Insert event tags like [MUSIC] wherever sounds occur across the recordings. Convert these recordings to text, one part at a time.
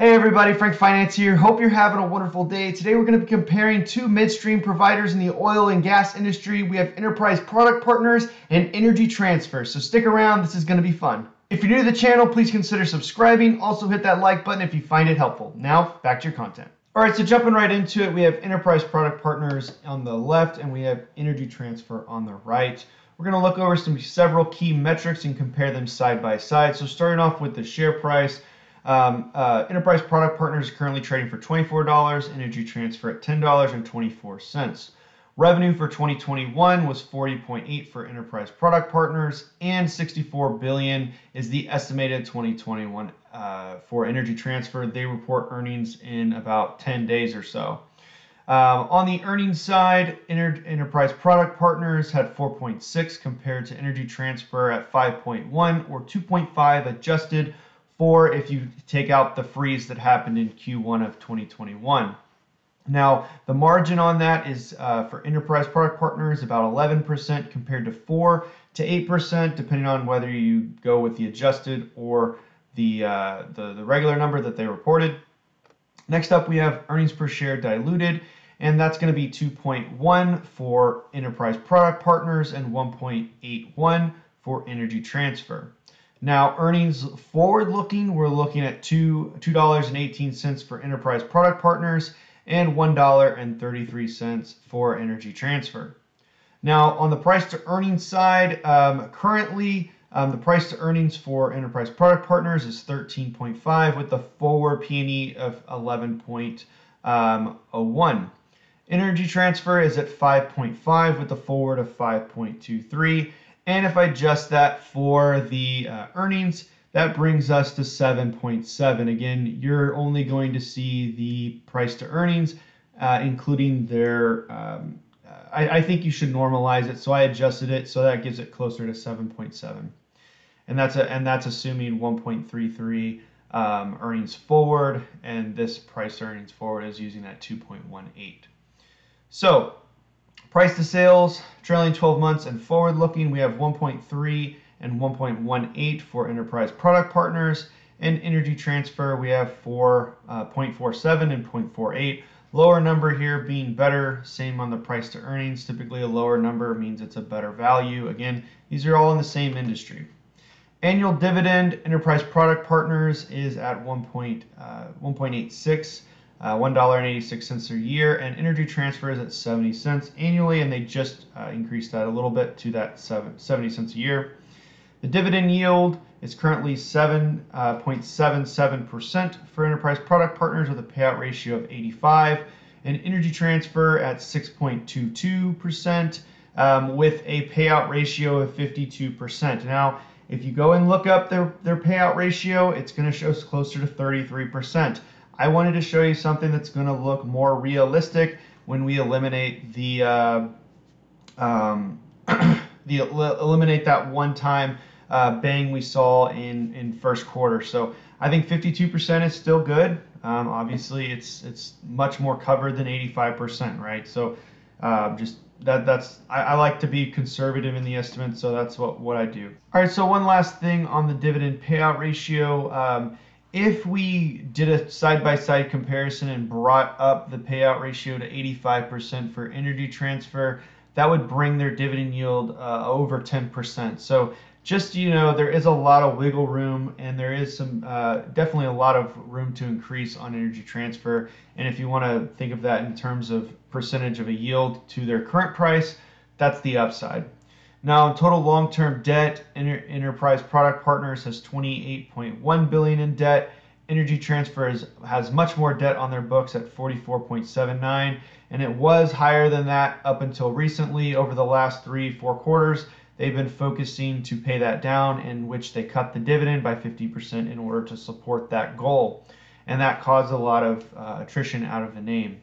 Hey everybody, Frank Finance here. Hope you're having a wonderful day. Today we're going to be comparing two midstream providers in the oil and gas industry. We have Enterprise Product Partners and Energy Transfer. So stick around, this is going to be fun. If you're new to the channel, please consider subscribing. Also hit that like button if you find it helpful. Now, back to your content. All right, so jumping right into it, we have Enterprise Product Partners on the left and we have Energy Transfer on the right. We're going to look over some several key metrics and compare them side by side. So starting off with the share price, um, uh, Enterprise Product Partners is currently trading for $24, Energy Transfer at $10.24. Revenue for 2021 was 40.8 for Enterprise Product Partners, and 64 billion is the estimated 2021 uh, for Energy Transfer. They report earnings in about 10 days or so. Um, on the earnings side, Enter- Enterprise Product Partners had 4.6 compared to Energy Transfer at 5.1 or 2.5 adjusted for if you take out the freeze that happened in Q1 of 2021. Now, the margin on that is uh, for enterprise product partners about 11% compared to 4 to 8%, depending on whether you go with the adjusted or the, uh, the, the regular number that they reported. Next up, we have earnings per share diluted, and that's going to be 2.1 for enterprise product partners and 1.81 for energy transfer. Now, earnings forward looking, we're looking at two $2.18 for enterprise product partners and $1.33 for energy transfer. Now, on the price to earnings side, um, currently um, the price to earnings for enterprise product partners is 13.5 with the forward P/E of 11.01. Um, energy transfer is at 5.5 with the forward of 5.23 and if I adjust that for the uh, earnings, that brings us to 7.7. Again, you're only going to see the price to earnings, uh, including their. Um, I, I, think you should normalize it, so I adjusted it so that gives it closer to 7.7, and that's a and that's assuming 1.33 um, earnings forward, and this price earnings forward is using that 2.18. So Price to sales, trailing 12 months and forward looking, we have 1.3 and 1.18 for enterprise product partners. And energy transfer, we have 4.47 uh, and 0.48. Lower number here being better, same on the price to earnings. Typically, a lower number means it's a better value. Again, these are all in the same industry. Annual dividend, enterprise product partners is at 1.86. Uh, uh, $1.86 a year, and energy transfer is at 70 cents annually, and they just uh, increased that a little bit to that 70 cents a year. The dividend yield is currently 7.77% uh, for enterprise product partners with a payout ratio of 85, and energy transfer at 6.22% um, with a payout ratio of 52%. Now, if you go and look up their, their payout ratio, it's going to show us closer to 33%. I wanted to show you something that's going to look more realistic when we eliminate the uh, um, [CLEARS THROAT] the eliminate that one time uh, bang we saw in in first quarter. So I think 52% is still good. Um, obviously, it's it's much more covered than 85%, right? So uh, just that that's I, I, like to be conservative in the estimate, so that's what what I do. All right. So one last thing on the dividend payout ratio. Um, if we did a side by side comparison and brought up the payout ratio to 85% for energy transfer, that would bring their dividend yield uh, over 10%. So just you know, there is a lot of wiggle room, and there is some uh, definitely a lot of room to increase on energy transfer. And if you want to think of that in terms of percentage of a yield to their current price, that's the upside. Now, total long-term debt, Inter- Enterprise Product Partners has 28.1 billion in debt. Energy Transfer has much more debt on their books at 44.79, and it was higher than that up until recently. Over the last three, four quarters, they've been focusing to pay that down, in which they cut the dividend by 50% in order to support that goal, and that caused a lot of uh, attrition out of the name.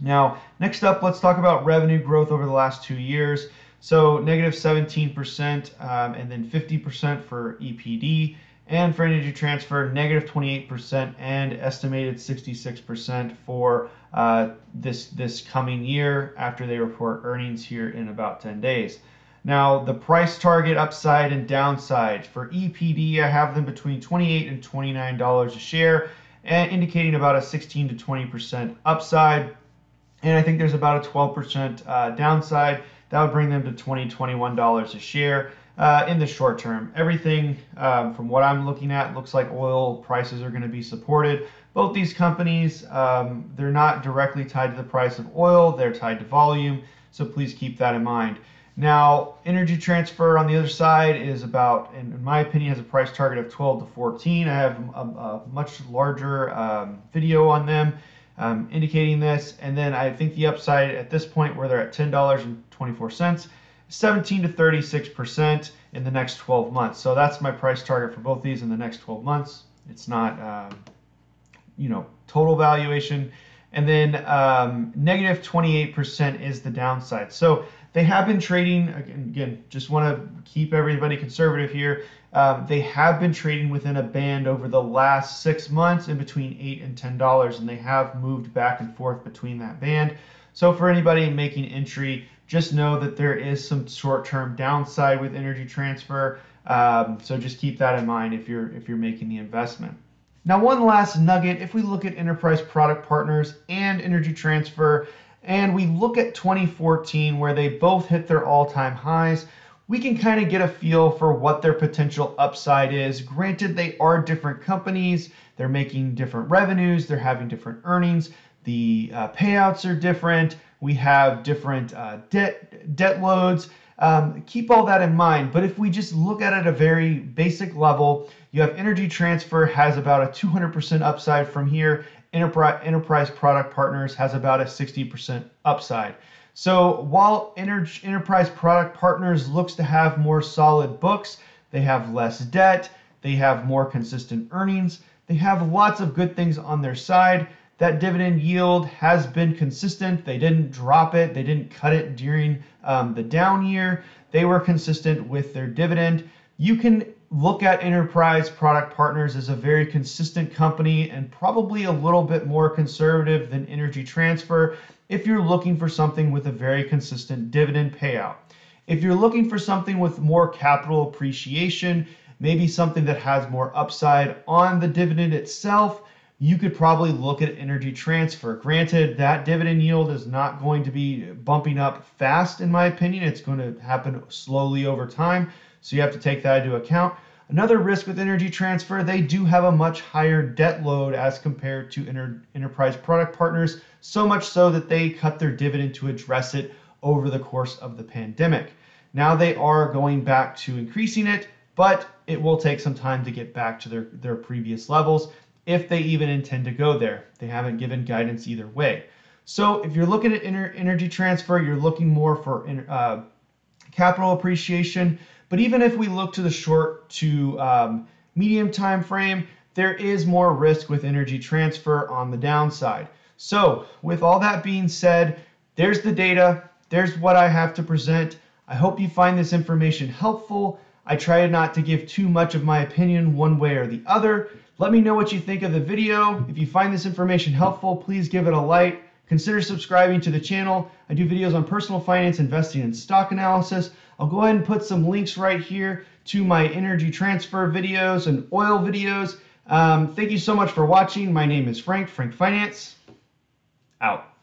Now, next up, let's talk about revenue growth over the last two years. So negative 17% um, and then 50% for EPD. And for energy transfer, negative 28% and estimated 66% for uh, this, this coming year after they report earnings here in about 10 days. Now, the price target upside and downside for EPD, I have them between 28 and $29 a share. and indicating about a 16 to 20% upside. And I think there's about a 12% uh, downside. That would bring them to $20, $21 a share. Uh, in the short term. Everything um, from what I'm looking at looks like oil prices are going to be supported. Both these companies, um, they're not directly tied to the price of oil, they're tied to volume, so please keep that in mind. Now, Energy Transfer on the other side is about, in my opinion, has a price target of 12 to 14. I have a, a much larger um, video on them um, indicating this, and then I think the upside at this point where they're at $10.24 17 to 36% in the next 12 months. So that's my price target for both these in the next 12 months. It's not, um, you know, total valuation. And then um, negative 28% is the downside. So they have been trading, again, just want to keep everybody conservative here. Um, they have been trading within a band over the last six months in between 8 and $10, and they have moved back and forth between that band. So for anybody making entry, just know that there is some short-term downside with energy transfer. Um, so just keep that in mind if you're if you're making the investment. Now, one last nugget: if we look at enterprise product partners and energy transfer, and we look at 2014 where they both hit their all-time highs, we can kind of get a feel for what their potential upside is. Granted, they are different companies, they're making different revenues, they're having different earnings, the uh, payouts are different. We have different uh, debt debt loads. Um, keep all that in mind. But if we just look at it at a very basic level, you have Energy Transfer has about a 200% upside from here. Enterprise, Product Partners has about a 60% upside. So while Enterprise Product Partners looks to have more solid books, they have less debt, they have more consistent earnings, they have lots of good things on their side. That dividend yield has been consistent. They didn't drop it, they didn't cut it during um, the down year. They were consistent with their dividend. You can look at Enterprise Product Partners as a very consistent company and probably a little bit more conservative than Energy Transfer if you're looking for something with a very consistent dividend payout. If you're looking for something with more capital appreciation, maybe something that has more upside on the dividend itself, you could probably look at energy transfer. Granted, that dividend yield is not going to be bumping up fast, in my opinion. It's going to happen slowly over time. So you have to take that into account. Another risk with energy transfer, they do have a much higher debt load as compared to inter- enterprise product partners, so much so that they cut their dividend to address it over the course of the pandemic. Now they are going back to increasing it, but it will take some time to get back to their, their previous levels if they even intend to go there. They haven't given guidance either way. So if you're looking at energy transfer, you're looking more for uh, capital appreciation. But even if we look to the short to um, medium time frame, there is more risk with energy transfer on the downside. So with all that being said, there's the data. There's what I have to present. I hope you find this information helpful. I try not to give too much of my opinion one way or the other. Let me know what you think of the video. If you find this information helpful, please give it a like. Consider subscribing to the channel. I do videos on personal finance, investing, and stock analysis. I'll go ahead and put some links right here to my energy transfer videos and oil videos. Um, thank you so much for watching. My name is Frank, Frank Finance. Out.